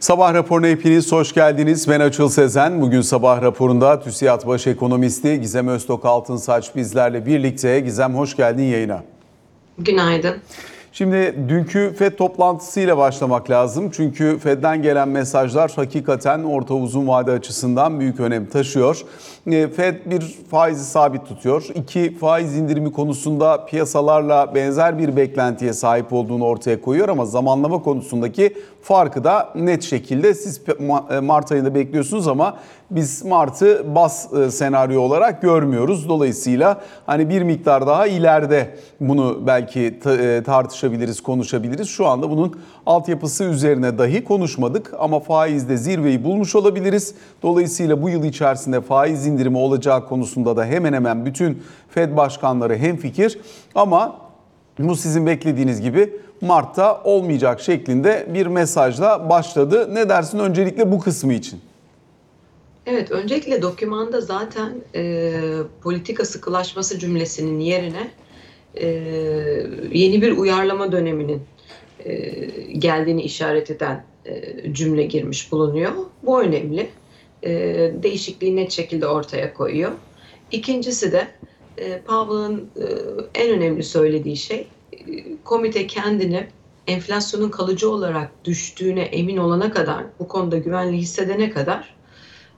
Sabah raporuna hepiniz hoş geldiniz. Ben Açıl Sezen. Bugün sabah raporunda TÜSİAD Baş Ekonomisti Gizem Öztok Altınsaç bizlerle birlikte. Gizem hoş geldin yayına. Günaydın. Şimdi dünkü FED toplantısıyla başlamak lazım. Çünkü FED'den gelen mesajlar hakikaten orta uzun vade açısından büyük önem taşıyor. E, FED bir faizi sabit tutuyor. İki faiz indirimi konusunda piyasalarla benzer bir beklentiye sahip olduğunu ortaya koyuyor ama zamanlama konusundaki farkı da net şekilde siz e, Mart ayında bekliyorsunuz ama biz Mart'ı bas e, senaryo olarak görmüyoruz. Dolayısıyla hani bir miktar daha ileride bunu belki tartışabiliriz, konuşabiliriz. Şu anda bunun altyapısı üzerine dahi konuşmadık ama faizde zirveyi bulmuş olabiliriz. Dolayısıyla bu yıl içerisinde faiz indirimi olacağı konusunda da hemen hemen bütün Fed başkanları hemfikir. Ama bu sizin beklediğiniz gibi Mart'ta olmayacak şeklinde bir mesajla başladı. Ne dersin öncelikle bu kısmı için? Evet, öncelikle dokümanda zaten e, politika sıkılaşması cümlesinin yerine e, yeni bir uyarlama döneminin e, geldiğini işaret eden e, cümle girmiş bulunuyor. Bu önemli. E, değişikliği net şekilde ortaya koyuyor. İkincisi de e, Powell'ın e, en önemli söylediği şey e, komite kendini enflasyonun kalıcı olarak düştüğüne emin olana kadar, bu konuda güvenli hissedene kadar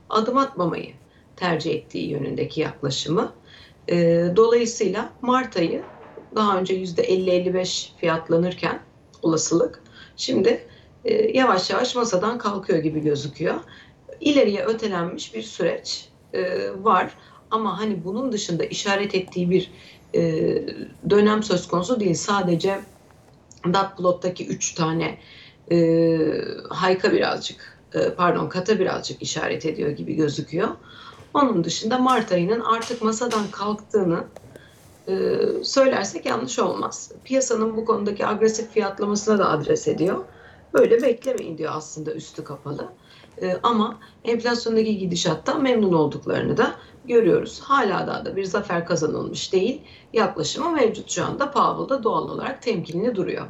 adım atmamayı tercih ettiği yönündeki yaklaşımı. E, dolayısıyla Mart ayı daha önce %50-55 fiyatlanırken olasılık şimdi e, yavaş yavaş masadan kalkıyor gibi gözüküyor. İleriye ötelenmiş bir süreç e, var ama hani bunun dışında işaret ettiği bir e, dönem söz konusu değil. Sadece dot plot'taki üç tane e, hayka birazcık e, pardon kata birazcık işaret ediyor gibi gözüküyor. Onun dışında Mart ayının artık masadan kalktığını e, söylersek yanlış olmaz. Piyasanın bu konudaki agresif fiyatlamasına da adres ediyor. Böyle beklemeyin diyor aslında üstü kapalı. E, ama enflasyondaki gidişattan memnun olduklarını da görüyoruz. Hala daha da bir zafer kazanılmış değil. Yaklaşımı mevcut şu anda Powell'da doğal olarak temkinli duruyor.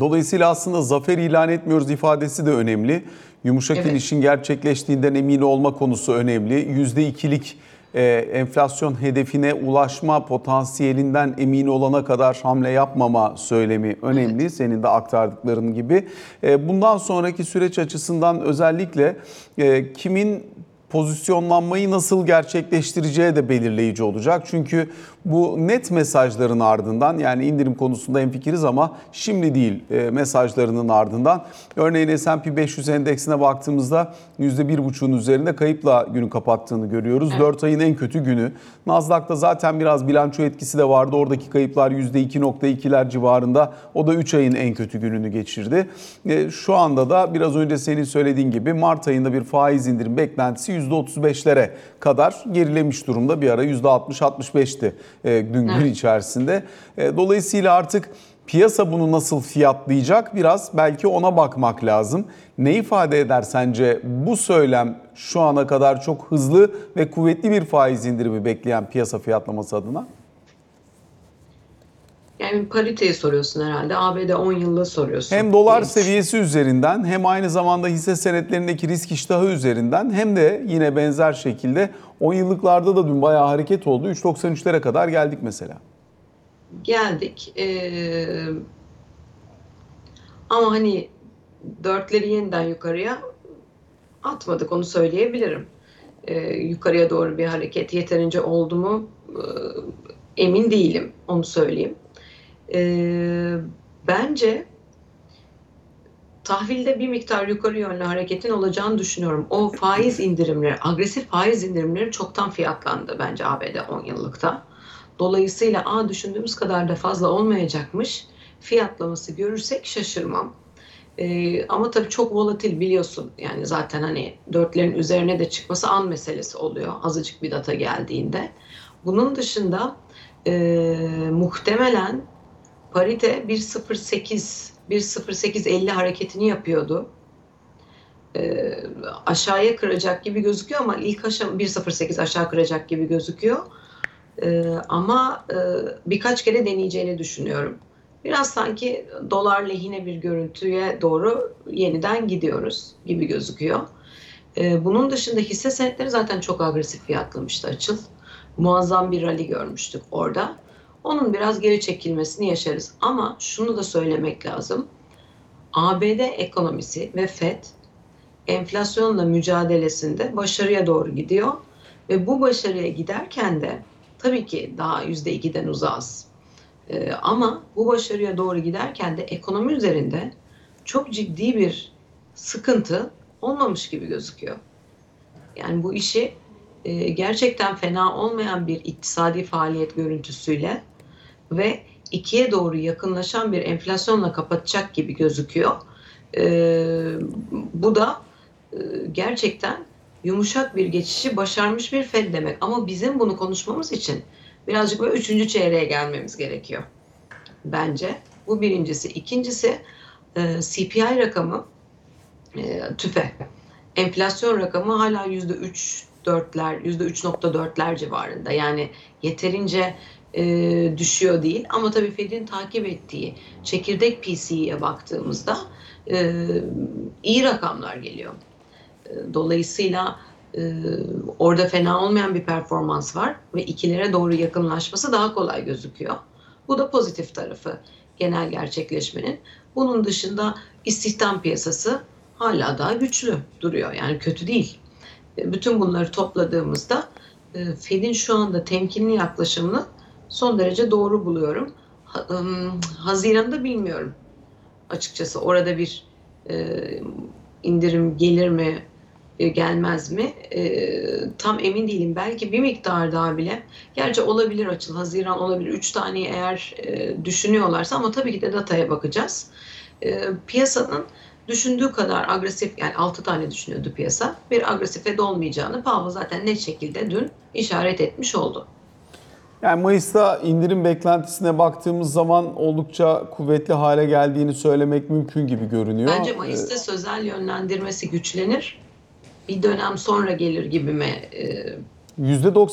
Dolayısıyla aslında zafer ilan etmiyoruz ifadesi de önemli. Yumuşak evet. inişin gerçekleştiğinden emin olma konusu önemli. %2'lik e, enflasyon hedefine ulaşma potansiyelinden emin olana kadar hamle yapmama söylemi önemli. Senin de aktardıkların gibi. E, bundan sonraki süreç açısından özellikle e, kimin pozisyonlanmayı nasıl gerçekleştireceği de belirleyici olacak. Çünkü bu net mesajların ardından yani indirim konusunda hemfikiriz ama şimdi değil e, mesajlarının ardından örneğin S&P 500 endeksine baktığımızda %1,5'un üzerinde kayıpla günü kapattığını görüyoruz. Evet. 4 ayın en kötü günü. Nasdaq'ta zaten biraz bilanço etkisi de vardı. Oradaki kayıplar %2.2'ler civarında. O da 3 ayın en kötü gününü geçirdi. E, şu anda da biraz önce senin söylediğin gibi Mart ayında bir faiz indirim beklentisi %35'lere kadar gerilemiş durumda. Bir ara %60-65'ti e, dün gün içerisinde. E, dolayısıyla artık piyasa bunu nasıl fiyatlayacak biraz belki ona bakmak lazım. Ne ifade eder sence bu söylem şu ana kadar çok hızlı ve kuvvetli bir faiz indirimi bekleyen piyasa fiyatlaması adına? Yani pariteyi soruyorsun herhalde. ABD 10 yılda soruyorsun. Hem dolar seviyesi üzerinden hem aynı zamanda hisse senetlerindeki risk iştahı üzerinden hem de yine benzer şekilde 10 yıllıklarda da dün bayağı hareket oldu. 3.93'lere kadar geldik mesela. Geldik. Ee, ama hani dörtleri yeniden yukarıya atmadık onu söyleyebilirim. Ee, yukarıya doğru bir hareket yeterince oldu mu ee, emin değilim onu söyleyeyim. Ee, bence tahvilde bir miktar yukarı yönlü hareketin olacağını düşünüyorum. O faiz indirimleri, agresif faiz indirimleri çoktan fiyatlandı bence ABD 10 yıllıkta. Dolayısıyla a düşündüğümüz kadar da fazla olmayacakmış. Fiyatlaması görürsek şaşırmam. Ee, ama tabii çok volatil biliyorsun. Yani zaten hani dörtlerin üzerine de çıkması an meselesi oluyor. Azıcık bir data geldiğinde. Bunun dışında e, muhtemelen parite 1.08 1.0850 hareketini yapıyordu. E, aşağıya kıracak gibi gözüküyor ama ilk aşama 1.08 aşağı kıracak gibi gözüküyor. E, ama e, birkaç kere deneyeceğini düşünüyorum. biraz sanki dolar lehine bir görüntüye doğru yeniden gidiyoruz gibi gözüküyor. Ee, bunun dışında hisse senetleri zaten çok agresif fiyatlamıştı açıl. Muazzam bir rally görmüştük orada. Onun biraz geri çekilmesini yaşarız. Ama şunu da söylemek lazım. ABD ekonomisi ve FED enflasyonla mücadelesinde başarıya doğru gidiyor. Ve bu başarıya giderken de tabii ki daha %2'den uzağız. Ee, ama bu başarıya doğru giderken de ekonomi üzerinde çok ciddi bir sıkıntı olmamış gibi gözüküyor. Yani bu işi e, gerçekten fena olmayan bir iktisadi faaliyet görüntüsüyle ve ikiye doğru yakınlaşan bir enflasyonla kapatacak gibi gözüküyor. E, bu da e, gerçekten yumuşak bir geçişi başarmış bir Fed demek. Ama bizim bunu konuşmamız için birazcık böyle üçüncü çeyreğe gelmemiz gerekiyor. Bence. Bu birincisi. İkincisi e, CPI rakamı e, tüfe. Enflasyon rakamı hala yüzde üç dörtler, yüzde üç nokta dörtler civarında. Yani yeterince e, düşüyor değil. Ama tabii Fed'in takip ettiği çekirdek PC'ye baktığımızda e, iyi rakamlar geliyor. E, Dolayısıyla e, orada fena olmayan bir performans var ve ikilere doğru yakınlaşması daha kolay gözüküyor. Bu da pozitif tarafı genel gerçekleşmenin. Bunun dışında istihdam piyasası hala daha güçlü duruyor. Yani kötü değil. E, Bütün bunları topladığımızda e, Fed'in şu anda temkinli yaklaşımını son derece doğru buluyorum. Haziran'da bilmiyorum açıkçası orada bir e, indirim gelir mi e, gelmez mi E, tam emin değilim. Belki bir miktar daha bile. Gerçi olabilir açıl. Haziran olabilir. Üç taneyi eğer e, düşünüyorlarsa ama tabii ki de dataya bakacağız. E, piyasanın düşündüğü kadar agresif yani 6 tane düşünüyordu piyasa. Bir agresife de olmayacağını Powell zaten net şekilde dün işaret etmiş oldu. Yani Mayıs'ta indirim beklentisine baktığımız zaman oldukça kuvvetli hale geldiğini söylemek mümkün gibi görünüyor. Bence Mayıs'ta sözel yönlendirmesi güçlenir. Bir dönem sonra gelir gibime. E, Ee,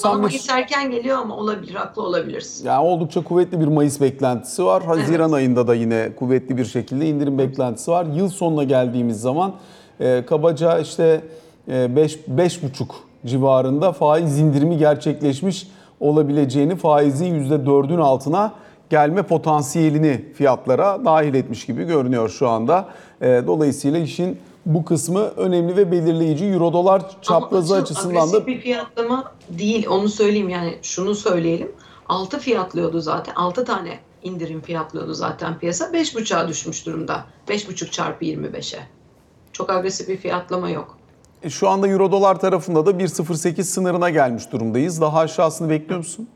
ama %95 Mayıs erken geliyor ama olabilir, haklı olabilirsin. yani oldukça kuvvetli bir Mayıs beklentisi var. Haziran Evet. ayında da yine kuvvetli bir şekilde indirim beklentisi var. Yıl sonuna geldiğimiz zaman e, kabaca işte 5 5,5 civarında faiz indirimi gerçekleşmiş olabileceğini, faizin %4'ün altına gelme potansiyelini fiyatlara dahil etmiş gibi görünüyor şu anda. E, dolayısıyla işin bu kısmı önemli ve belirleyici. Euro dolar çaprazı Ama açısından da bir fiyatlama değil onu söyleyeyim yani şunu söyleyelim. 6 fiyatlıyordu zaten 6 tane indirim fiyatlıyordu zaten piyasa 5.5'a düşmüş durumda. 5.5 çarpı 25'e. Çok agresif bir fiyatlama yok. E, Şu anda Euro dolar tarafında da 1.08 sınırına gelmiş durumdayız. Daha aşağısını bekliyor musun?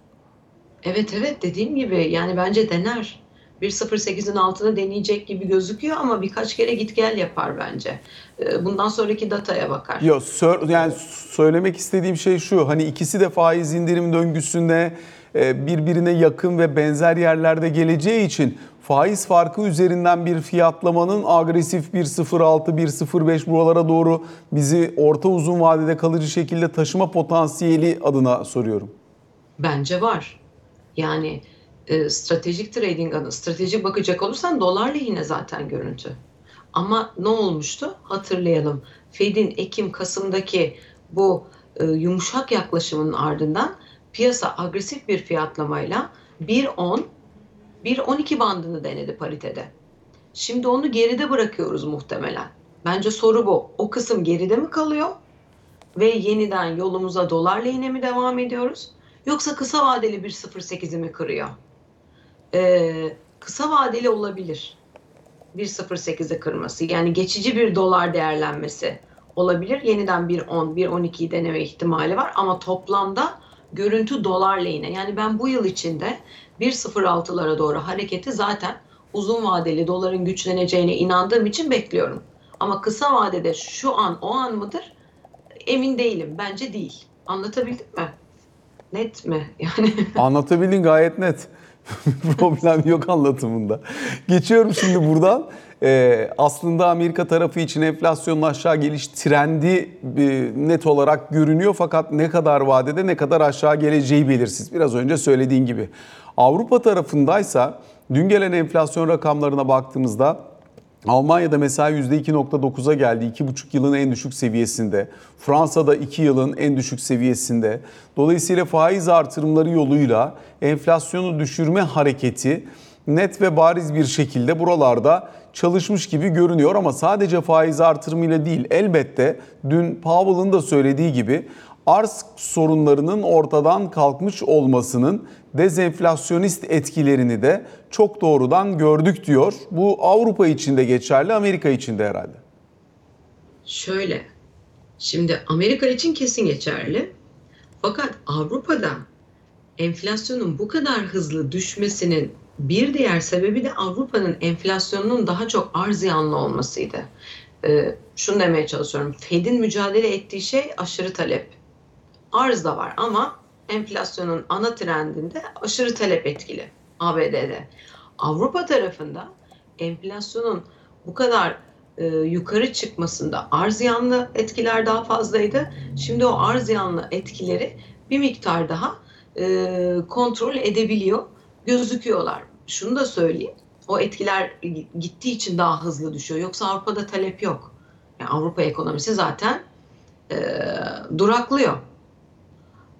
Evet evet dediğim gibi yani bence dener. 1.08'in altına deneyecek gibi gözüküyor ama birkaç kere git gel yapar bence. Ee, Bundan sonraki dataya bakar. Yok, yani söylemek istediğim şey şu. Hani ikisi de faiz indirim döngüsünde e, birbirine yakın ve benzer yerlerde geleceği için faiz farkı üzerinden bir fiyatlamanın agresif 1.06, 1.05 buralara doğru bizi orta uzun vadede kalıcı şekilde taşıma potansiyeli adına soruyorum. Bence var. Yani e, stratejik trading adı, stratejik bakacak olursan dolar lehine zaten görüntü. Ama ne olmuştu? Hatırlayalım. Fed'in Ekim-Kasım'daki bu e, yumuşak yaklaşımının ardından piyasa agresif bir fiyatlamayla 1.10, 1.12 bandını denedi paritede. Şimdi onu geride bırakıyoruz muhtemelen. Bence soru bu. O kısım geride mi kalıyor? Ve yeniden yolumuza dolar lehine mi devam ediyoruz? Yoksa kısa vadeli 1.08'i mi kırıyor? Ee, kısa vadeli olabilir. 1.08'i kırması. Yani geçici bir dolar değerlenmesi olabilir. Yeniden 1.10, 1.12'yi deneme ihtimali var. Ama toplamda görüntü dolar lehine. Yani ben bu yıl içinde 1.06'lara doğru hareketi zaten uzun vadeli doların güçleneceğine inandığım için bekliyorum. Ama kısa vadede şu an o an mıdır? Emin değilim. Bence değil. Anlatabildim mi? Net mi? Yani Anlatabildin gayet net. Problem yok anlatımında. Geçiyorum şimdi buradan. Ee, aslında Amerika tarafı için enflasyonun aşağı geliş trendi e, net olarak görünüyor. Fakat ne kadar vadede ne kadar aşağı geleceği belirsiz. Biraz önce söylediğin gibi. Avrupa tarafındaysa dün gelen enflasyon rakamlarına baktığımızda Almanya'da mesela %2.9'a geldi. 2,5 yılın en düşük seviyesinde. Fransa'da 2 yılın en düşük seviyesinde. Dolayısıyla faiz artırımları yoluyla enflasyonu düşürme hareketi net ve bariz bir şekilde buralarda çalışmış gibi görünüyor ama sadece faiz artırımıyla değil elbette dün Powell'ın da söylediği gibi arz sorunlarının ortadan kalkmış olmasının dezenflasyonist etkilerini de çok doğrudan gördük diyor. Bu Avrupa için de geçerli, Amerika için de herhalde. Şöyle, şimdi Amerika için kesin geçerli. Fakat Avrupa'da enflasyonun bu kadar hızlı düşmesinin bir diğer sebebi de Avrupa'nın enflasyonunun daha çok arz yanlı olmasıydı. Ee, şunu demeye çalışıyorum. Fed'in mücadele ettiği şey aşırı talep. Arz da var ama enflasyonun ana trendinde aşırı talep etkili ABD'de. Avrupa tarafında enflasyonun bu kadar e, yukarı çıkmasında arz yanlı etkiler daha fazlaydı. Şimdi o arz yanlı etkileri bir miktar daha e, kontrol edebiliyor, gözüküyorlar. Şunu da söyleyeyim, o etkiler gittiği için daha hızlı düşüyor. Yoksa Avrupa'da talep yok. Yani Avrupa ekonomisi zaten e, duraklıyor.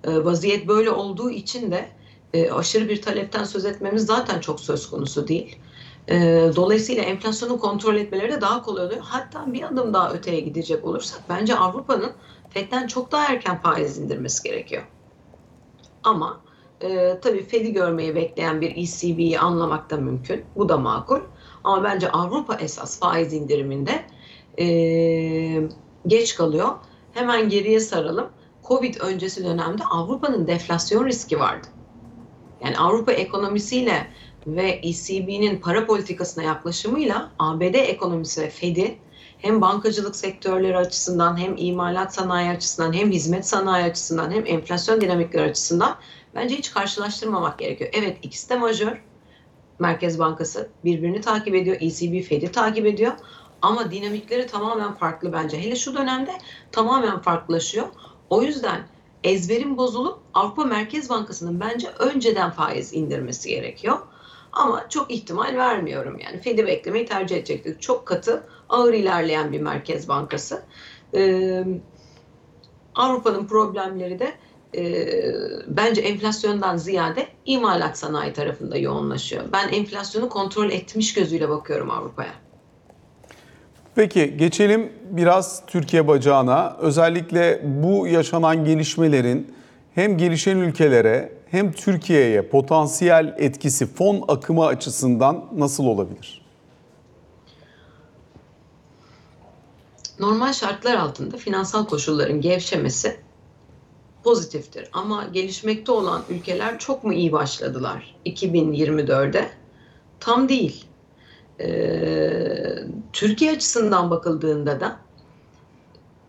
E, vaziyet böyle olduğu için de e, aşırı bir talepten söz etmemiz zaten çok söz konusu değil. E, dolayısıyla enflasyonu kontrol etmeleri de daha kolay oluyor. Hatta bir adım daha öteye gidecek olursak bence Avrupa'nın FED'den çok daha erken faiz indirmesi gerekiyor. Ama e, tabii Fed'i görmeyi bekleyen bir ECB'yi anlamak da mümkün. Bu da makul. Ama bence Avrupa esas faiz indiriminde e, geç kalıyor. Hemen geriye saralım. Covid öncesi dönemde Avrupa'nın deflasyon riski vardı. Yani Avrupa ekonomisiyle ve ECB'nin para politikasına yaklaşımıyla ABD ekonomisi ve Fed'i hem bankacılık sektörleri açısından hem imalat sanayi açısından hem hizmet sanayi açısından hem enflasyon dinamikleri açısından bence hiç karşılaştırmamak gerekiyor. Evet ikisi de majör. Merkez Bankası birbirini takip ediyor. ECB Fed'i takip ediyor. Ama dinamikleri tamamen farklı bence. Hele şu dönemde tamamen farklılaşıyor. O yüzden ezberin bozulup Avrupa Merkez Bankası'nın bence önceden faiz indirmesi gerekiyor. Ama çok ihtimal vermiyorum yani. Fed'i beklemeyi tercih edecektir. Çok katı, ağır ilerleyen bir merkez bankası. Ee, Avrupa'nın problemleri de e, bence enflasyondan ziyade imalat sanayi tarafında yoğunlaşıyor. Ben enflasyonu kontrol etmiş gözüyle bakıyorum Avrupa'ya. Peki geçelim biraz Türkiye bacağına. Özellikle bu yaşanan gelişmelerin hem gelişen ülkelere hem Türkiye'ye potansiyel etkisi fon akımı açısından nasıl olabilir? Normal şartlar altında finansal koşulların gevşemesi pozitiftir. Ama gelişmekte olan ülkeler çok mu iyi başladılar 2024'de? Tam değil. Ee, Türkiye açısından bakıldığında da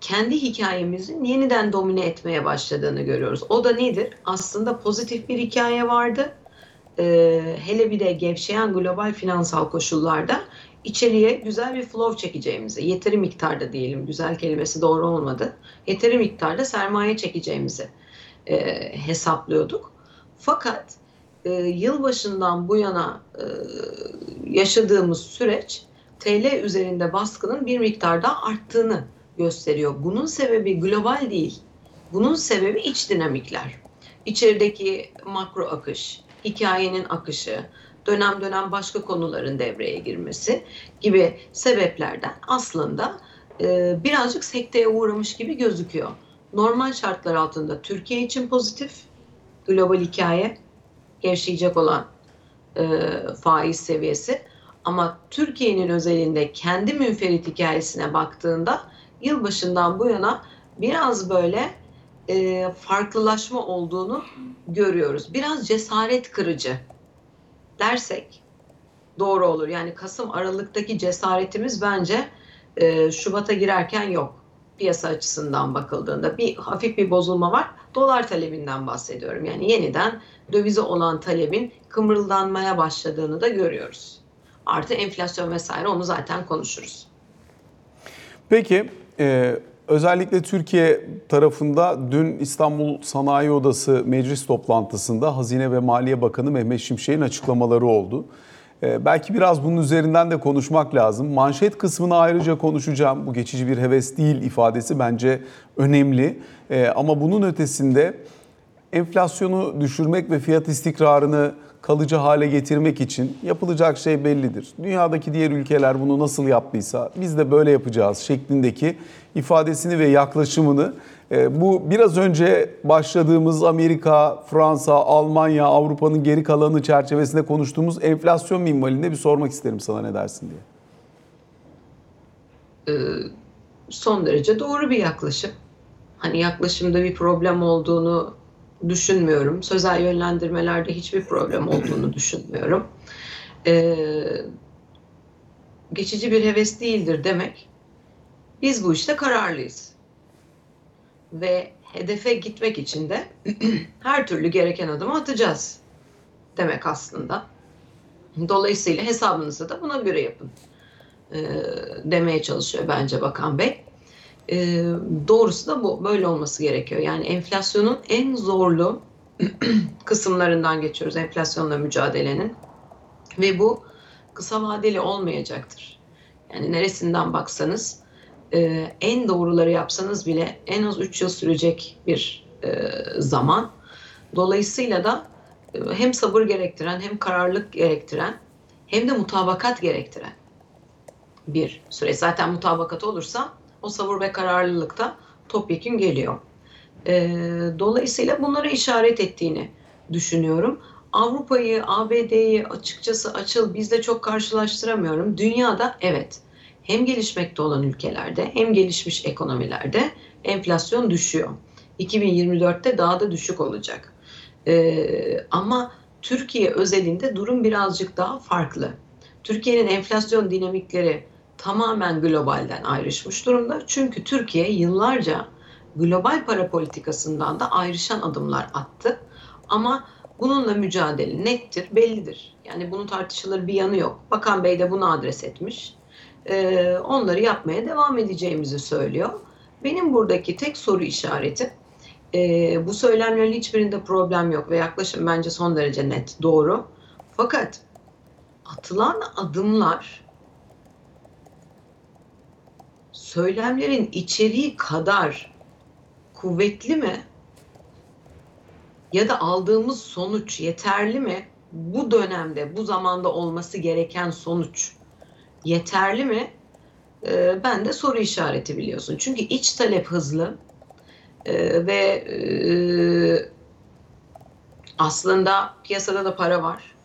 kendi hikayemizin yeniden domine etmeye başladığını görüyoruz. O da nedir? Aslında pozitif bir hikaye vardı. Ee, hele bir de gevşeyen global finansal koşullarda içeriye güzel bir flow çekeceğimizi, yeteri miktarda diyelim, güzel kelimesi doğru olmadı, yeteri miktarda sermaye çekeceğimizi e, hesaplıyorduk. Fakat e, yılbaşından bu yana e, yaşadığımız süreç TL üzerinde baskının bir miktar daha arttığını gösteriyor. Bunun sebebi global değil. Bunun sebebi iç dinamikler. İçerideki makro akış, hikayenin akışı, dönem dönem başka konuların devreye girmesi gibi sebeplerden aslında e, birazcık sekteye uğramış gibi gözüküyor. Normal şartlar altında Türkiye için pozitif, global hikaye, gevşeyecek olan e, faiz seviyesi. Ama Türkiye'nin özelinde kendi münferit hikayesine baktığında yılbaşından bu yana biraz böyle e, farklılaşma olduğunu görüyoruz. Biraz cesaret kırıcı dersek doğru olur. Yani Kasım Aralık'taki cesaretimiz bence e, Şubat'a girerken yok. Piyasa açısından bakıldığında bir hafif bir bozulma var. Dolar talebinden bahsediyorum. Yani yeniden dövize olan talebin kımırdanmaya başladığını da görüyoruz. Artı enflasyon vesaire onu zaten konuşuruz. Peki e, Özellikle Türkiye tarafında dün İstanbul Sanayi Odası meclis toplantısında Hazine ve Maliye Bakanı Mehmet Şimşek'in açıklamaları oldu. Ee, belki biraz bunun üzerinden de konuşmak lazım. Manşet kısmını ayrıca konuşacağım. Bu geçici bir heves değil ifadesi bence önemli. Ee, ama bunun ötesinde enflasyonu düşürmek ve fiyat istikrarını kalıcı hale getirmek için yapılacak şey bellidir. Dünyadaki diğer ülkeler bunu nasıl yaptıysa biz de böyle yapacağız şeklindeki ifadesini ve yaklaşımını e, bu biraz önce başladığımız Amerika, Fransa, Almanya, Avrupa'nın geri kalanı çerçevesinde konuştuğumuz enflasyon minvalinde bir sormak isterim sana ne dersin diye. Ee, son derece doğru bir yaklaşım. Hani yaklaşımda bir problem olduğunu düşünmüyorum. Sözel yönlendirmelerde hiçbir problem olduğunu düşünmüyorum. Ee, geçici bir heves değildir demek. Biz bu işte kararlıyız. Ve hedefe gitmek için de her türlü gereken adımı atacağız demek aslında. Dolayısıyla hesabınızı da buna göre yapın e, demeye çalışıyor bence Bakan Bey. E, doğrusu da bu. Böyle olması gerekiyor. Yani enflasyonun en zorlu kısımlarından geçiyoruz. Enflasyonla mücadelenin. Ve bu kısa vadeli olmayacaktır. Yani neresinden baksanız e, en doğruları yapsanız bile en az 3 yıl sürecek bir e, zaman. Dolayısıyla da e, hem sabır gerektiren hem kararlılık gerektiren hem de mutabakat gerektiren bir süreç. Zaten mutabakat olursa o sabır ve kararlılıkta topyekun geliyor. E, dolayısıyla bunlara işaret ettiğini düşünüyorum. Avrupa'yı, ABD'yi açıkçası açıl bizle çok karşılaştıramıyorum. Dünyada evet hem gelişmekte olan ülkelerde hem gelişmiş ekonomilerde enflasyon düşüyor. 2024'te daha da düşük olacak. Ee, ama Türkiye özelinde durum birazcık daha farklı. Türkiye'nin enflasyon dinamikleri tamamen globalden ayrışmış durumda. Çünkü Türkiye yıllarca global para politikasından da ayrışan adımlar attı. Ama bununla mücadele nettir, bellidir. Yani bunun tartışılır bir yanı yok. Bakan Bey de bunu adres etmiş. Ee, onları yapmaya devam edeceğimizi söylüyor. Benim buradaki tek soru işareti e, bu söylemlerin hiçbirinde problem yok ve yaklaşım bence son derece net, doğru. Fakat atılan adımlar söylemlerin içeriği kadar kuvvetli mi? Ya da aldığımız sonuç yeterli mi? Bu dönemde, bu zamanda olması gereken sonuç yeterli mi? Ee, ben de soru işareti biliyorsun. Çünkü iç talep hızlı ee, ve e, aslında piyasada da para var.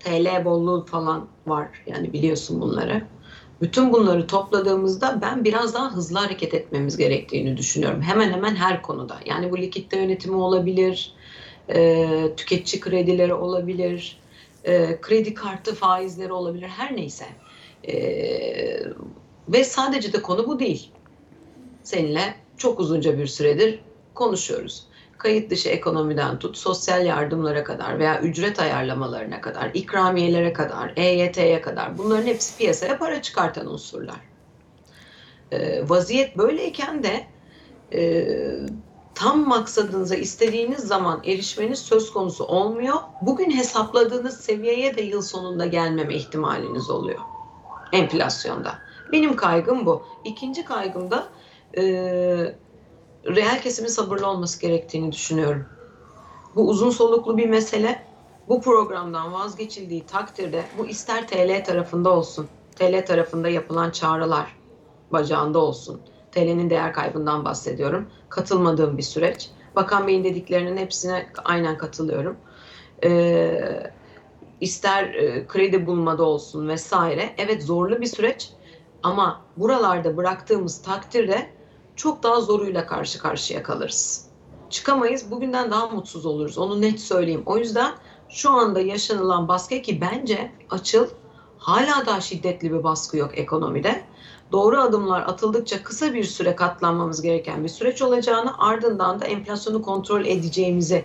TL bolluğu falan var. Yani biliyorsun bunları. Bütün bunları topladığımızda ben biraz daha hızlı hareket etmemiz gerektiğini düşünüyorum. Hemen hemen her konuda. Yani bu likitte yönetimi olabilir, e, tüketici kredileri olabilir, e, kredi kartı faizleri olabilir, her neyse. E, ve sadece de konu bu değil. Seninle çok uzunca bir süredir konuşuyoruz. Kayıt dışı ekonomiden tut, sosyal yardımlara kadar veya ücret ayarlamalarına kadar, ikramiyelere kadar, EYT'ye kadar bunların hepsi piyasaya para çıkartan unsurlar. E, vaziyet böyleyken de e, tam maksadınıza istediğiniz zaman erişmeniz söz konusu olmuyor. Bugün hesapladığınız seviyeye de yıl sonunda gelmeme ihtimaliniz oluyor enflasyonda. Benim kaygım bu. İkinci kaygım da e, reel kesimin sabırlı olması gerektiğini düşünüyorum. Bu uzun soluklu bir mesele. Bu programdan vazgeçildiği takdirde bu ister TL tarafında olsun, TL tarafında yapılan çağrılar bacağında olsun. TL'nin değer kaybından bahsediyorum. Katılmadığım bir süreç. Bakan Bey'in dediklerinin hepsine aynen katılıyorum. Ee, ister e, kredi bulmada olsun vesaire. Evet zorlu bir süreç ama buralarda bıraktığımız takdirde çok daha zoruyla karşı karşıya kalırız. Çıkamayız, bugünden daha mutsuz oluruz. Onu net söyleyeyim. O yüzden şu anda yaşanılan baskı ki bence açıl hala daha şiddetli bir baskı yok ekonomide. Doğru adımlar atıldıkça kısa bir süre katlanmamız gereken bir süreç olacağını ardından da enflasyonu kontrol edeceğimizi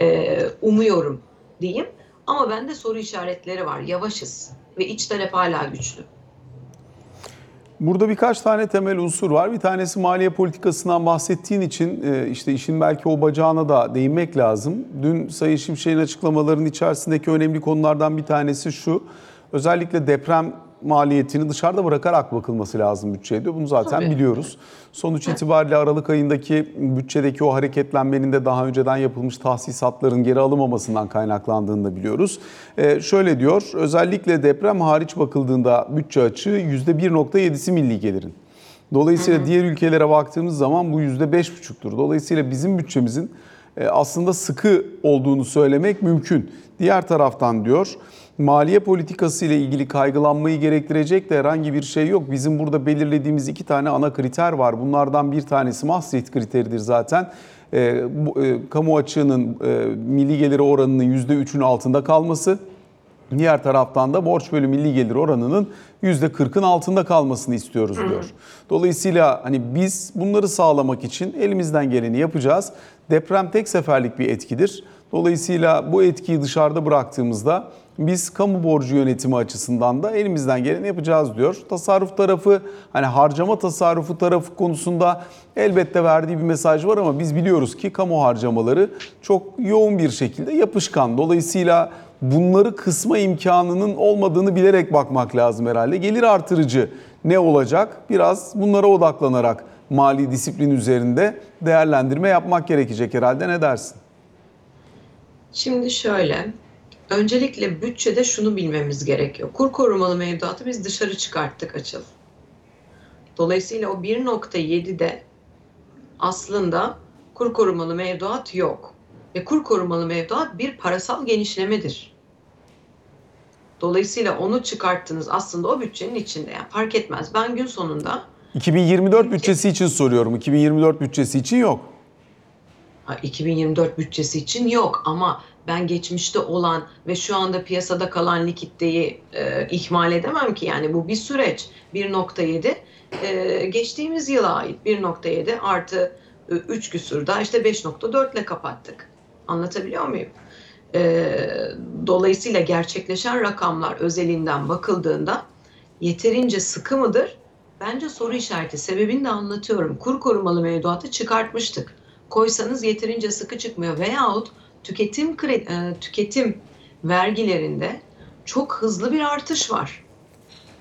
e, umuyorum diyeyim. Ama bende soru işaretleri var. Yavaşız ve iç talep hala güçlü. Burada birkaç tane temel unsur var. Bir tanesi maliye politikasından bahsettiğin için e, işte işin belki o bacağına da değinmek lazım. Dün Sayın Şimşek'in açıklamalarının içerisindeki önemli konulardan bir tanesi şu. Özellikle deprem maliyetini dışarıda bırakarak bakılması lazım bütçeye diyor. Bunu zaten Tabii. biliyoruz. Sonuç itibariyle Aralık ayındaki bütçedeki o hareketlenmenin de daha önceden yapılmış tahsisatların geri alınmamasından kaynaklandığını da biliyoruz. Ee, şöyle diyor, özellikle deprem hariç bakıldığında bütçe açığı %1.7'si milli gelirin. Dolayısıyla diğer ülkelere baktığımız zaman bu %5,5'tur. Dolayısıyla bizim bütçemizin aslında sıkı olduğunu söylemek mümkün. Diğer taraftan diyor maliye politikası ile ilgili kaygılanmayı gerektirecek de herhangi bir şey yok. Bizim burada belirlediğimiz iki tane ana kriter var. Bunlardan bir tanesi Maastricht kriteridir zaten. E, bu, e, kamu açığının e, milli geliri oranının %3'ün altında kalması. Diğer taraftan da borç bölü milli gelir oranının %40'ın altında kalmasını istiyoruz diyor. Dolayısıyla hani biz bunları sağlamak için elimizden geleni yapacağız. Deprem tek seferlik bir etkidir. Dolayısıyla bu etkiyi dışarıda bıraktığımızda biz kamu borcu yönetimi açısından da elimizden geleni yapacağız diyor. Tasarruf tarafı hani harcama tasarrufu tarafı konusunda elbette verdiği bir mesaj var ama biz biliyoruz ki kamu harcamaları çok yoğun bir şekilde yapışkan. Dolayısıyla bunları kısma imkanının olmadığını bilerek bakmak lazım herhalde. Gelir artırıcı ne olacak? Biraz bunlara odaklanarak mali disiplin üzerinde değerlendirme yapmak gerekecek herhalde. Ne dersin? Şimdi şöyle, öncelikle bütçede şunu bilmemiz gerekiyor. Kur korumalı mevduatı biz dışarı çıkarttık açıl. Dolayısıyla o 1.7'de aslında kur korumalı mevduat yok. Ve kur korumalı mevduat bir parasal genişlemedir. Dolayısıyla onu çıkarttınız aslında o bütçenin içinde. Yani fark etmez. Ben gün sonunda 2024 bütçesi için soruyorum. 2024 bütçesi için yok. Ha, 2024 bütçesi için yok ama ben geçmişte olan ve şu anda piyasada kalan likiditeyi e, ihmal edemem ki. Yani bu bir süreç. 1.7 e, geçtiğimiz yıla ait 1.7 artı 3 küsurda işte 5.4 ile kapattık. Anlatabiliyor muyum? E, dolayısıyla gerçekleşen rakamlar özelinden bakıldığında yeterince sıkı mıdır? Bence soru işareti. Sebebini de anlatıyorum. Kur korumalı mevduatı çıkartmıştık koysanız yeterince sıkı çıkmıyor veyahut tüketim kredi, e, tüketim vergilerinde çok hızlı bir artış var.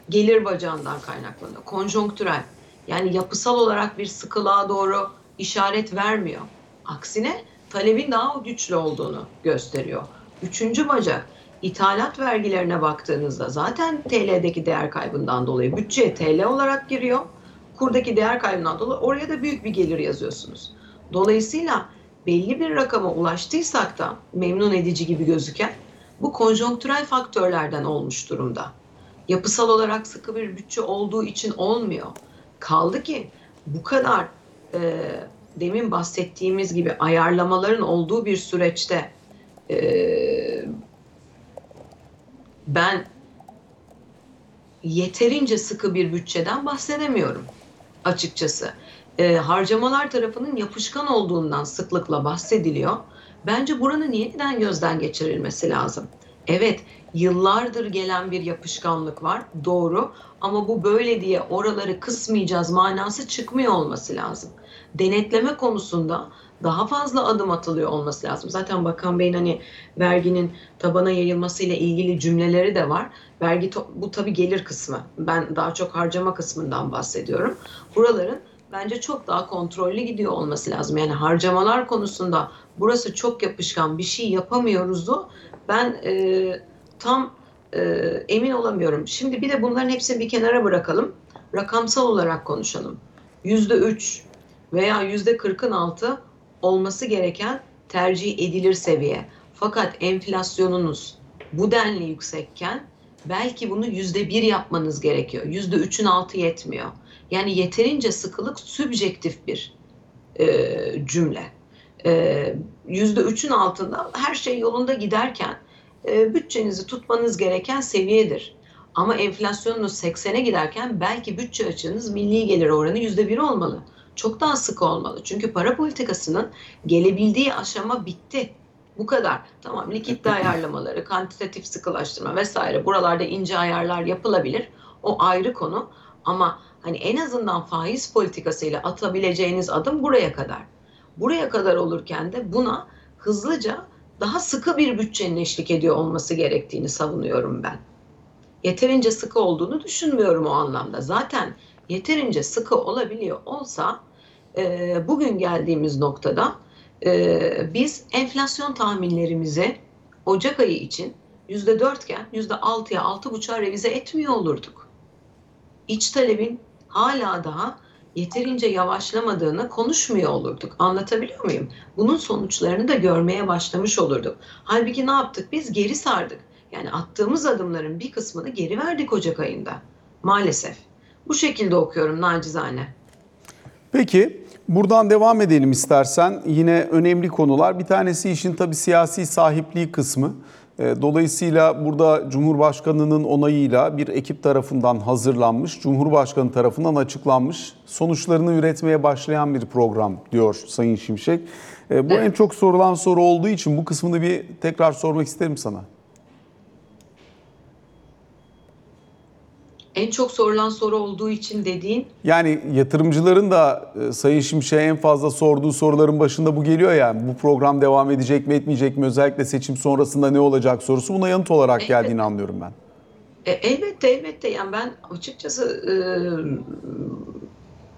Gelir bacağından kaynaklanıyor. Konjonktürel. Yani yapısal olarak bir sıkılığa doğru işaret vermiyor. Aksine talebin daha güçlü olduğunu gösteriyor. Üçüncü bacak ithalat vergilerine baktığınızda zaten TL'deki değer kaybından dolayı bütçeye TL olarak giriyor. Kurdaki değer kaybından dolayı oraya da büyük bir gelir yazıyorsunuz. Dolayısıyla belli bir rakama ulaştıysak da memnun edici gibi gözüken bu konjonktürel faktörlerden olmuş durumda. Yapısal olarak sıkı bir bütçe olduğu için olmuyor. Kaldı ki bu kadar e, demin bahsettiğimiz gibi ayarlamaların olduğu bir süreçte e, ben yeterince sıkı bir bütçeden bahsedemiyorum açıkçası e, harcamalar tarafının yapışkan olduğundan sıklıkla bahsediliyor. Bence buranın yeniden gözden geçirilmesi lazım. Evet, yıllardır gelen bir yapışkanlık var, doğru. Ama bu böyle diye oraları kısmayacağız manası çıkmıyor olması lazım. Denetleme konusunda daha fazla adım atılıyor olması lazım. Zaten Bakan Bey'in hani verginin tabana yayılması ile ilgili cümleleri de var. Vergi bu tabii gelir kısmı. Ben daha çok harcama kısmından bahsediyorum. Buraların bence çok daha kontrollü gidiyor olması lazım. Yani harcamalar konusunda burası çok yapışkan bir şey yapamıyoruzdu. Ben e, tam e, emin olamıyorum. Şimdi bir de bunların hepsini bir kenara bırakalım. Rakamsal olarak konuşalım. Yüzde üç veya yüzde kırkın altı olması gereken tercih edilir seviye. Fakat enflasyonunuz bu denli yüksekken belki bunu yüzde bir yapmanız gerekiyor. Yüzde üçün altı yetmiyor. Yani yeterince sıkılık sübjektif bir e, cümle. Yüzde üçün altında her şey yolunda giderken e, bütçenizi tutmanız gereken seviyedir. Ama enflasyonunuz 80'e giderken belki bütçe açığınız milli gelir oranı yüzde bir olmalı. Çok daha sıkı olmalı. Çünkü para politikasının gelebildiği aşama bitti. Bu kadar. Tamam likitte ayarlamaları, kantitatif sıkılaştırma vesaire buralarda ince ayarlar yapılabilir. O ayrı konu. Ama Hani en azından faiz politikasıyla atabileceğiniz adım buraya kadar. Buraya kadar olurken de buna hızlıca daha sıkı bir bütçenin eşlik ediyor olması gerektiğini savunuyorum ben. Yeterince sıkı olduğunu düşünmüyorum o anlamda. Zaten yeterince sıkı olabiliyor olsa e, bugün geldiğimiz noktada e, biz enflasyon tahminlerimizi Ocak ayı için yüzde dörtken yüzde altıya altı buçuğa revize etmiyor olurduk. İç talebin hala daha yeterince yavaşlamadığını konuşmuyor olurduk. Anlatabiliyor muyum? Bunun sonuçlarını da görmeye başlamış olurduk. Halbuki ne yaptık? Biz geri sardık. Yani attığımız adımların bir kısmını geri verdik Ocak ayında. Maalesef. Bu şekilde okuyorum nacizane. Peki buradan devam edelim istersen. Yine önemli konular. Bir tanesi işin tabii siyasi sahipliği kısmı. E, Dolayısıyla burada Cumhurbaşkanı'nın onayıyla bir ekip tarafından hazırlanmış, Cumhurbaşkanı tarafından açıklanmış, sonuçlarını üretmeye başlayan bir program diyor Sayın Şimşek. E, Bu Evet. en çok sorulan soru olduğu için bu kısmını bir tekrar sormak isterim sana. En çok sorulan soru olduğu için dediğin Yani yatırımcıların da e, Sayın Şimşek'e en fazla sorduğu soruların başında bu geliyor ya. Bu program devam edecek mi etmeyecek mi? Özellikle seçim sonrasında ne olacak sorusu buna yanıt olarak Evet. geldiğini anlıyorum ben. E, elbette elbette yani ben açıkçası e,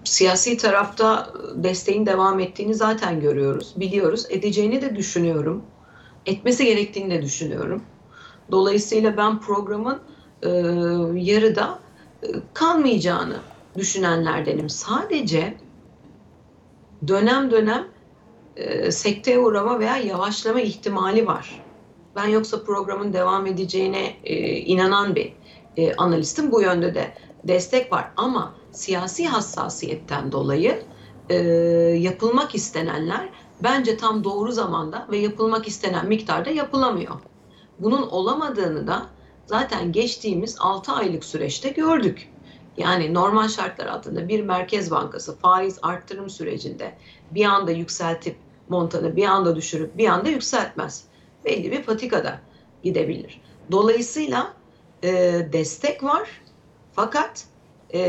siyasi tarafta desteğin devam ettiğini zaten görüyoruz, biliyoruz. Edeceğini de düşünüyorum. Etmesi gerektiğini de düşünüyorum. Dolayısıyla ben programın e, yarıda kalmayacağını düşünenlerdenim. Sadece dönem dönem e, sekteye uğrama veya yavaşlama ihtimali var. Ben yoksa programın devam edeceğine e, inanan bir e, analistim. Bu yönde de destek var. Ama siyasi hassasiyetten dolayı e, yapılmak istenenler bence tam doğru zamanda ve yapılmak istenen miktarda yapılamıyor. Bunun olamadığını da zaten geçtiğimiz 6 aylık süreçte gördük. Yani normal şartlar altında bir merkez bankası faiz arttırım sürecinde bir anda yükseltip montanı bir anda düşürüp bir anda yükseltmez. Belli bir patikada gidebilir. Dolayısıyla e, destek var fakat e,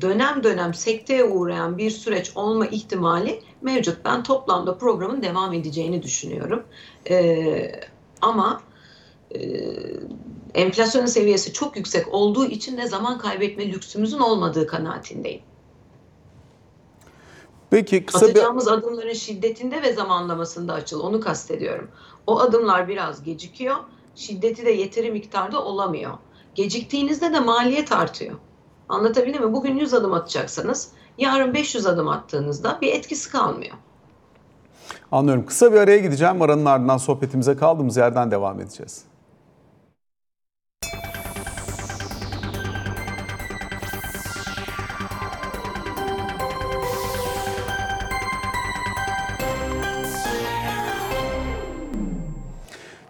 dönem dönem sekteye uğrayan bir süreç olma ihtimali mevcut. Ben toplamda programın devam edeceğini düşünüyorum. E, ama e, enflasyon seviyesi çok yüksek olduğu için de zaman kaybetme lüksümüzün olmadığı kanaatindeyim. Peki kısa bir Atacağımız adımların şiddetinde ve zamanlamasında açıl. Onu kastediyorum. O adımlar biraz gecikiyor. Şiddeti de yeteri miktarda olamıyor. Geciktiğinizde de maliyet artıyor. Anlatabildim mi? Bugün 100 adım atacaksanız yarın 500 adım attığınızda bir etkisi kalmıyor. anlıyorum. Kısa bir araya gideceğim. Aranın ardından sohbetimize kaldığımız yerden devam edeceğiz.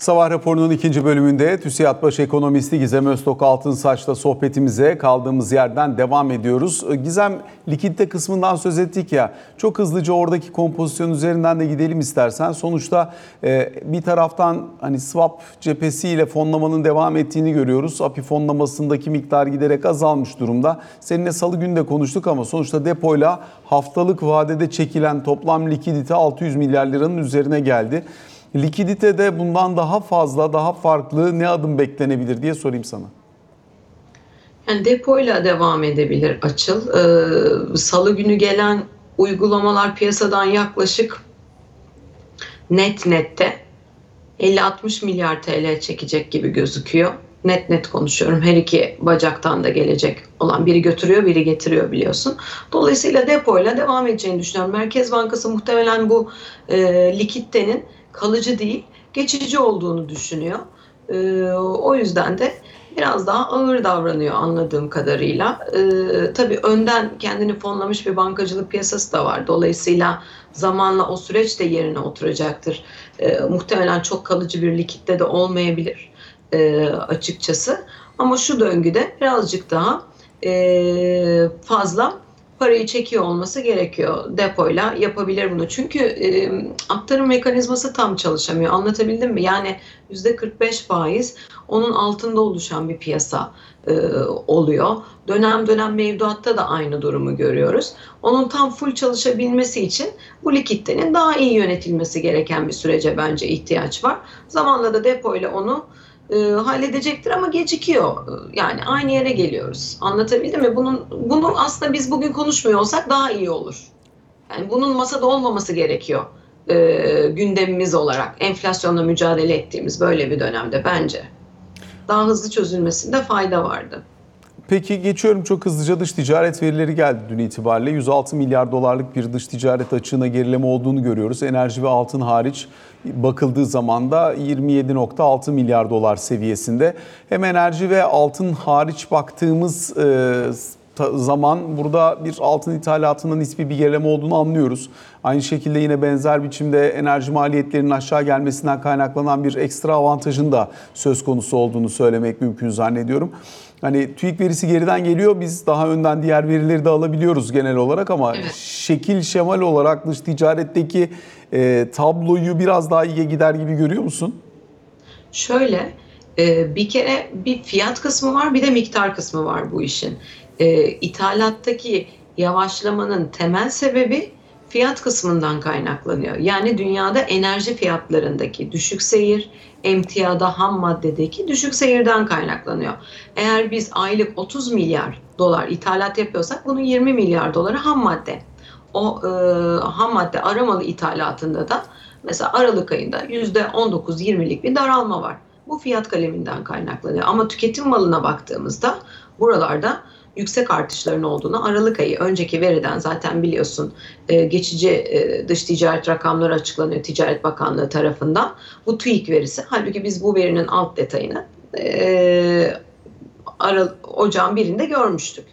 Sabah raporunun ikinci bölümünde TÜSİAD Baş Ekonomisti Gizem Öztok Altınsaç'la sohbetimize kaldığımız yerden devam ediyoruz. Gizem likidite kısmından söz ettik ya çok hızlıca oradaki kompozisyon üzerinden de gidelim istersen. Sonuçta e, bir taraftan hani swap cephesiyle fonlamanın devam ettiğini görüyoruz. API fonlamasındaki miktar giderek azalmış durumda. Seninle salı günü de konuştuk ama sonuçta depoyla haftalık vadede çekilen toplam likidite 600 milyar liranın üzerine geldi. Likiditede bundan daha fazla, daha farklı ne adım beklenebilir diye sorayım sana. Yani depoyla devam edebilir açıl. Ee, Salı günü gelen uygulamalar piyasadan yaklaşık net nette 50-60 milyar TL çekecek gibi gözüküyor. Net net konuşuyorum. Her iki bacaktan da gelecek olan biri götürüyor, biri getiriyor biliyorsun. Dolayısıyla depoyla devam edeceğini düşünüyorum. Merkez Bankası muhtemelen bu e, likiditenin kalıcı değil, geçici olduğunu düşünüyor. E, o yüzden de biraz daha ağır davranıyor anladığım kadarıyla. Ee, tabii önden kendini fonlamış bir bankacılık piyasası da var. Dolayısıyla zamanla o süreç de yerine oturacaktır. Ee, muhtemelen çok kalıcı bir likitte de olmayabilir e, açıkçası. Ama şu döngüde birazcık daha e, fazla parayı çekiyor olması gerekiyor. Depoyla yapabilir bunu. Çünkü e, aktarım mekanizması tam çalışamıyor. Anlatabildim mi? Yani %45 faiz onun altında oluşan bir piyasa e, oluyor. Dönem dönem mevduatta da aynı durumu görüyoruz. Onun tam full çalışabilmesi için bu likiditenin daha iyi yönetilmesi gereken bir sürece bence ihtiyaç var. Zamanla da depoyla onu e, halledecektir ama gecikiyor. Yani aynı yere geliyoruz. Anlatabildim mi? Bunun bunu aslında biz bugün konuşmuyor olsak daha iyi olur. Yani bunun masada olmaması gerekiyor. E, gündemimiz olarak enflasyonla mücadele ettiğimiz böyle bir dönemde bence. Daha hızlı çözülmesinde fayda vardı. Peki geçiyorum çok hızlıca dış ticaret verileri geldi dün itibariyle. 106 milyar dolarlık bir dış ticaret açığına gerileme olduğunu görüyoruz. Enerji ve altın hariç bakıldığı zaman da 27.6 milyar dolar seviyesinde. Hem enerji ve altın hariç baktığımız e, zaman burada bir altın ithalatında nispi bir gerileme olduğunu anlıyoruz. Aynı şekilde yine benzer biçimde enerji maliyetlerinin aşağı gelmesinden kaynaklanan bir ekstra avantajın da söz konusu olduğunu söylemek mümkün zannediyorum. Hani TÜİK verisi geriden geliyor. Biz daha önden diğer verileri de alabiliyoruz genel olarak ama Evet. şekil şemal olarak dış ticaretteki e, tabloyu biraz daha iyiye gider gibi görüyor musun? Şöyle e, bir kere bir fiyat kısmı var bir de miktar kısmı var bu işin. E, ithalattaki yavaşlamanın temel sebebi fiyat kısmından kaynaklanıyor. Yani dünyada enerji fiyatlarındaki düşük seyir, emtiyada ham maddedeki düşük seyirden kaynaklanıyor. Eğer biz aylık 30 milyar dolar ithalat yapıyorsak bunun 20 milyar doları ham madde. O e, ham madde aramalı ithalatında da mesela Aralık ayında %19-20'lik bir daralma var. Bu fiyat kaleminden kaynaklanıyor. Ama tüketim malına baktığımızda buralarda yüksek artışların olduğunu Aralık ayı önceki veriden zaten biliyorsun e, geçici e, dış ticaret rakamları açıklanıyor Ticaret Bakanlığı tarafından. Bu TÜİK verisi. Halbuki biz bu verinin alt detayını e, Aralık, ocağın birinde görmüştük.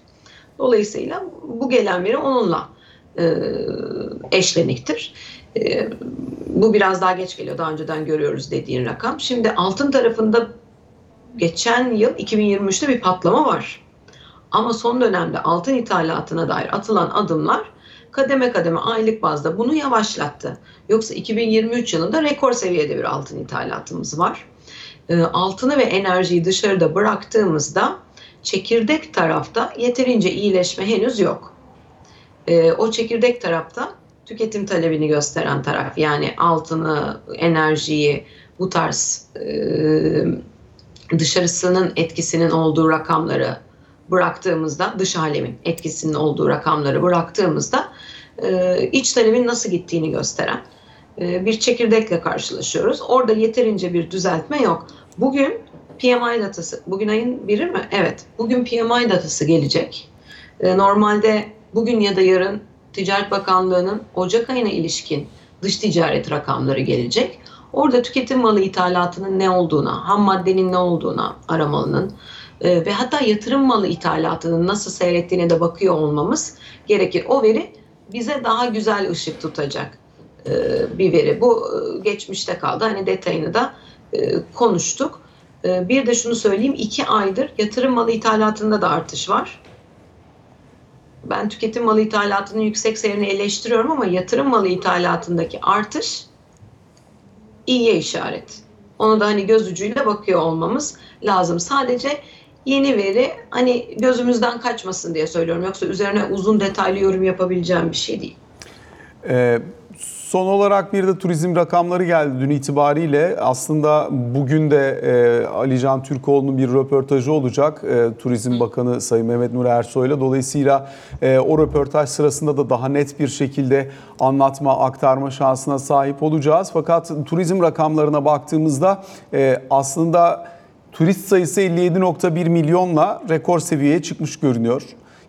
Dolayısıyla bu gelen veri onunla e, eşleniktir. Bu biraz daha geç geliyor. Daha önceden görüyoruz dediğin rakam. Şimdi altın tarafında geçen yıl 2023'te bir patlama var. Ama son dönemde altın ithalatına dair atılan adımlar kademe kademe aylık bazda bunu yavaşlattı. Yoksa 2023 yılında rekor seviyede bir altın ithalatımız var. E, altını ve enerjiyi dışarıda bıraktığımızda çekirdek tarafta yeterince iyileşme henüz yok. E, o çekirdek tarafta tüketim talebini gösteren taraf yani altını, enerjiyi bu tarz e, dışarısının etkisinin olduğu rakamları bıraktığımızda dış alemin etkisinin olduğu rakamları bıraktığımızda e, iç talebin nasıl gittiğini gösteren e, bir çekirdekle karşılaşıyoruz. Orada yeterince bir düzeltme yok. Bugün PMI datası, bugün ayın biri mi? Evet, bugün PMI datası gelecek. E, normalde bugün ya da yarın Ticaret Bakanlığı'nın Ocak ayına ilişkin dış ticaret rakamları gelecek. Orada tüketim malı ithalatının ne olduğuna, ham maddenin ne olduğuna aramalının e, ve hatta yatırım malı ithalatının nasıl seyrettiğine de bakıyor olmamız gerekir. O veri bize daha güzel ışık tutacak e, bir veri. Bu e, geçmişte kaldı. Hani detayını da e, konuştuk. Bir de şunu söyleyeyim. iki aydır yatırım malı ithalatında da artış var. Ben tüketim malı ithalatının yüksek seyrini eleştiriyorum ama yatırım malı ithalatındaki artış iyiye işaret. Onu da hani göz ucuyla bakıyor olmamız lazım. Sadece yeni veri hani gözümüzden kaçmasın diye söylüyorum. Yoksa üzerine uzun detaylı yorum yapabileceğim bir şey değil. Ee, son olarak bir de turizm rakamları geldi dün itibariyle. Aslında bugün de e, Ali Can Türkoğlu'nun bir röportajı olacak. E, Turizm Bakanı Sayın Mehmet Nur Ersoy'la. Dolayısıyla e, o röportaj sırasında da daha net bir şekilde anlatma, aktarma şansına sahip olacağız. Fakat turizm rakamlarına baktığımızda e, aslında turist sayısı 57.1 milyonla rekor seviyeye çıkmış görünüyor.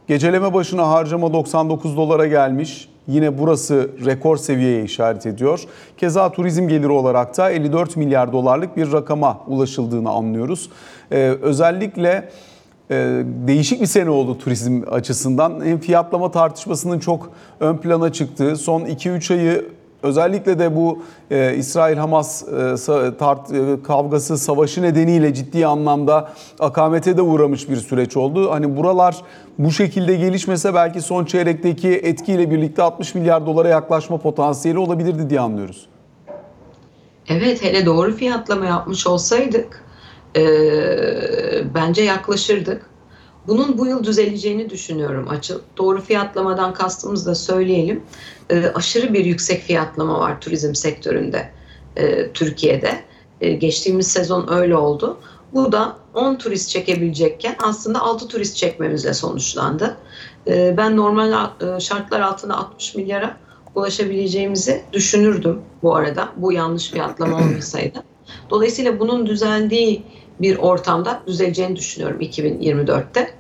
Geceleme başına harcama 99 dolara gelmiş. Yine burası rekor seviyeye işaret ediyor. Keza turizm geliri olarak da 54 milyar dolarlık bir rakama ulaşıldığını anlıyoruz. Ee, özellikle e, değişik bir sene oldu turizm açısından. Hem fiyatlama tartışmasının çok ön plana çıktığı, son 2-3 ayı Özellikle de bu e, İsrail-Hamas e, tart- e, kavgası, savaşı nedeniyle ciddi anlamda akamete de uğramış bir süreç oldu. Hani buralar bu şekilde gelişmese belki son çeyrekteki etkiyle birlikte 60 milyar dolara yaklaşma potansiyeli olabilirdi diye anlıyoruz. Evet, hele doğru fiyatlama yapmış olsaydık e, bence yaklaşırdık. Bunun bu yıl düzeleceğini düşünüyorum açıl. Doğru fiyatlamadan kastımız da söyleyelim. E, aşırı bir yüksek fiyatlama var turizm sektöründe e, Türkiye'de. E, geçtiğimiz sezon öyle oldu. Bu da 10 turist çekebilecekken aslında 6 turist çekmemizle sonuçlandı. E, ben normal e, şartlar altında 60 milyara ulaşabileceğimizi düşünürdüm bu arada. Bu yanlış fiyatlama olmasaydı. Dolayısıyla bunun düzeldiği bir ortamda düzeleceğini düşünüyorum 2024'te.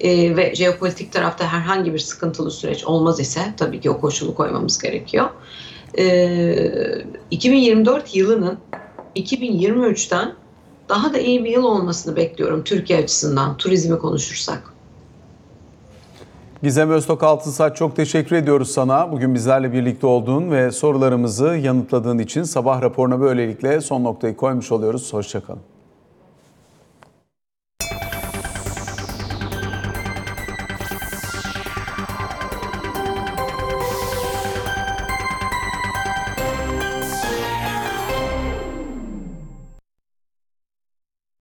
Ee, ve jeopolitik tarafta herhangi bir sıkıntılı süreç olmaz ise tabii ki o koşulu koymamız gerekiyor. Ee, 2024 yılının 2023'ten daha da iyi bir yıl olmasını bekliyorum Türkiye açısından turizmi konuşursak. Gizem Öztok Altınsaç çok teşekkür ediyoruz sana. Bugün bizlerle birlikte olduğun ve sorularımızı yanıtladığın için sabah raporuna böylelikle son noktayı koymuş oluyoruz. Hoşçakalın.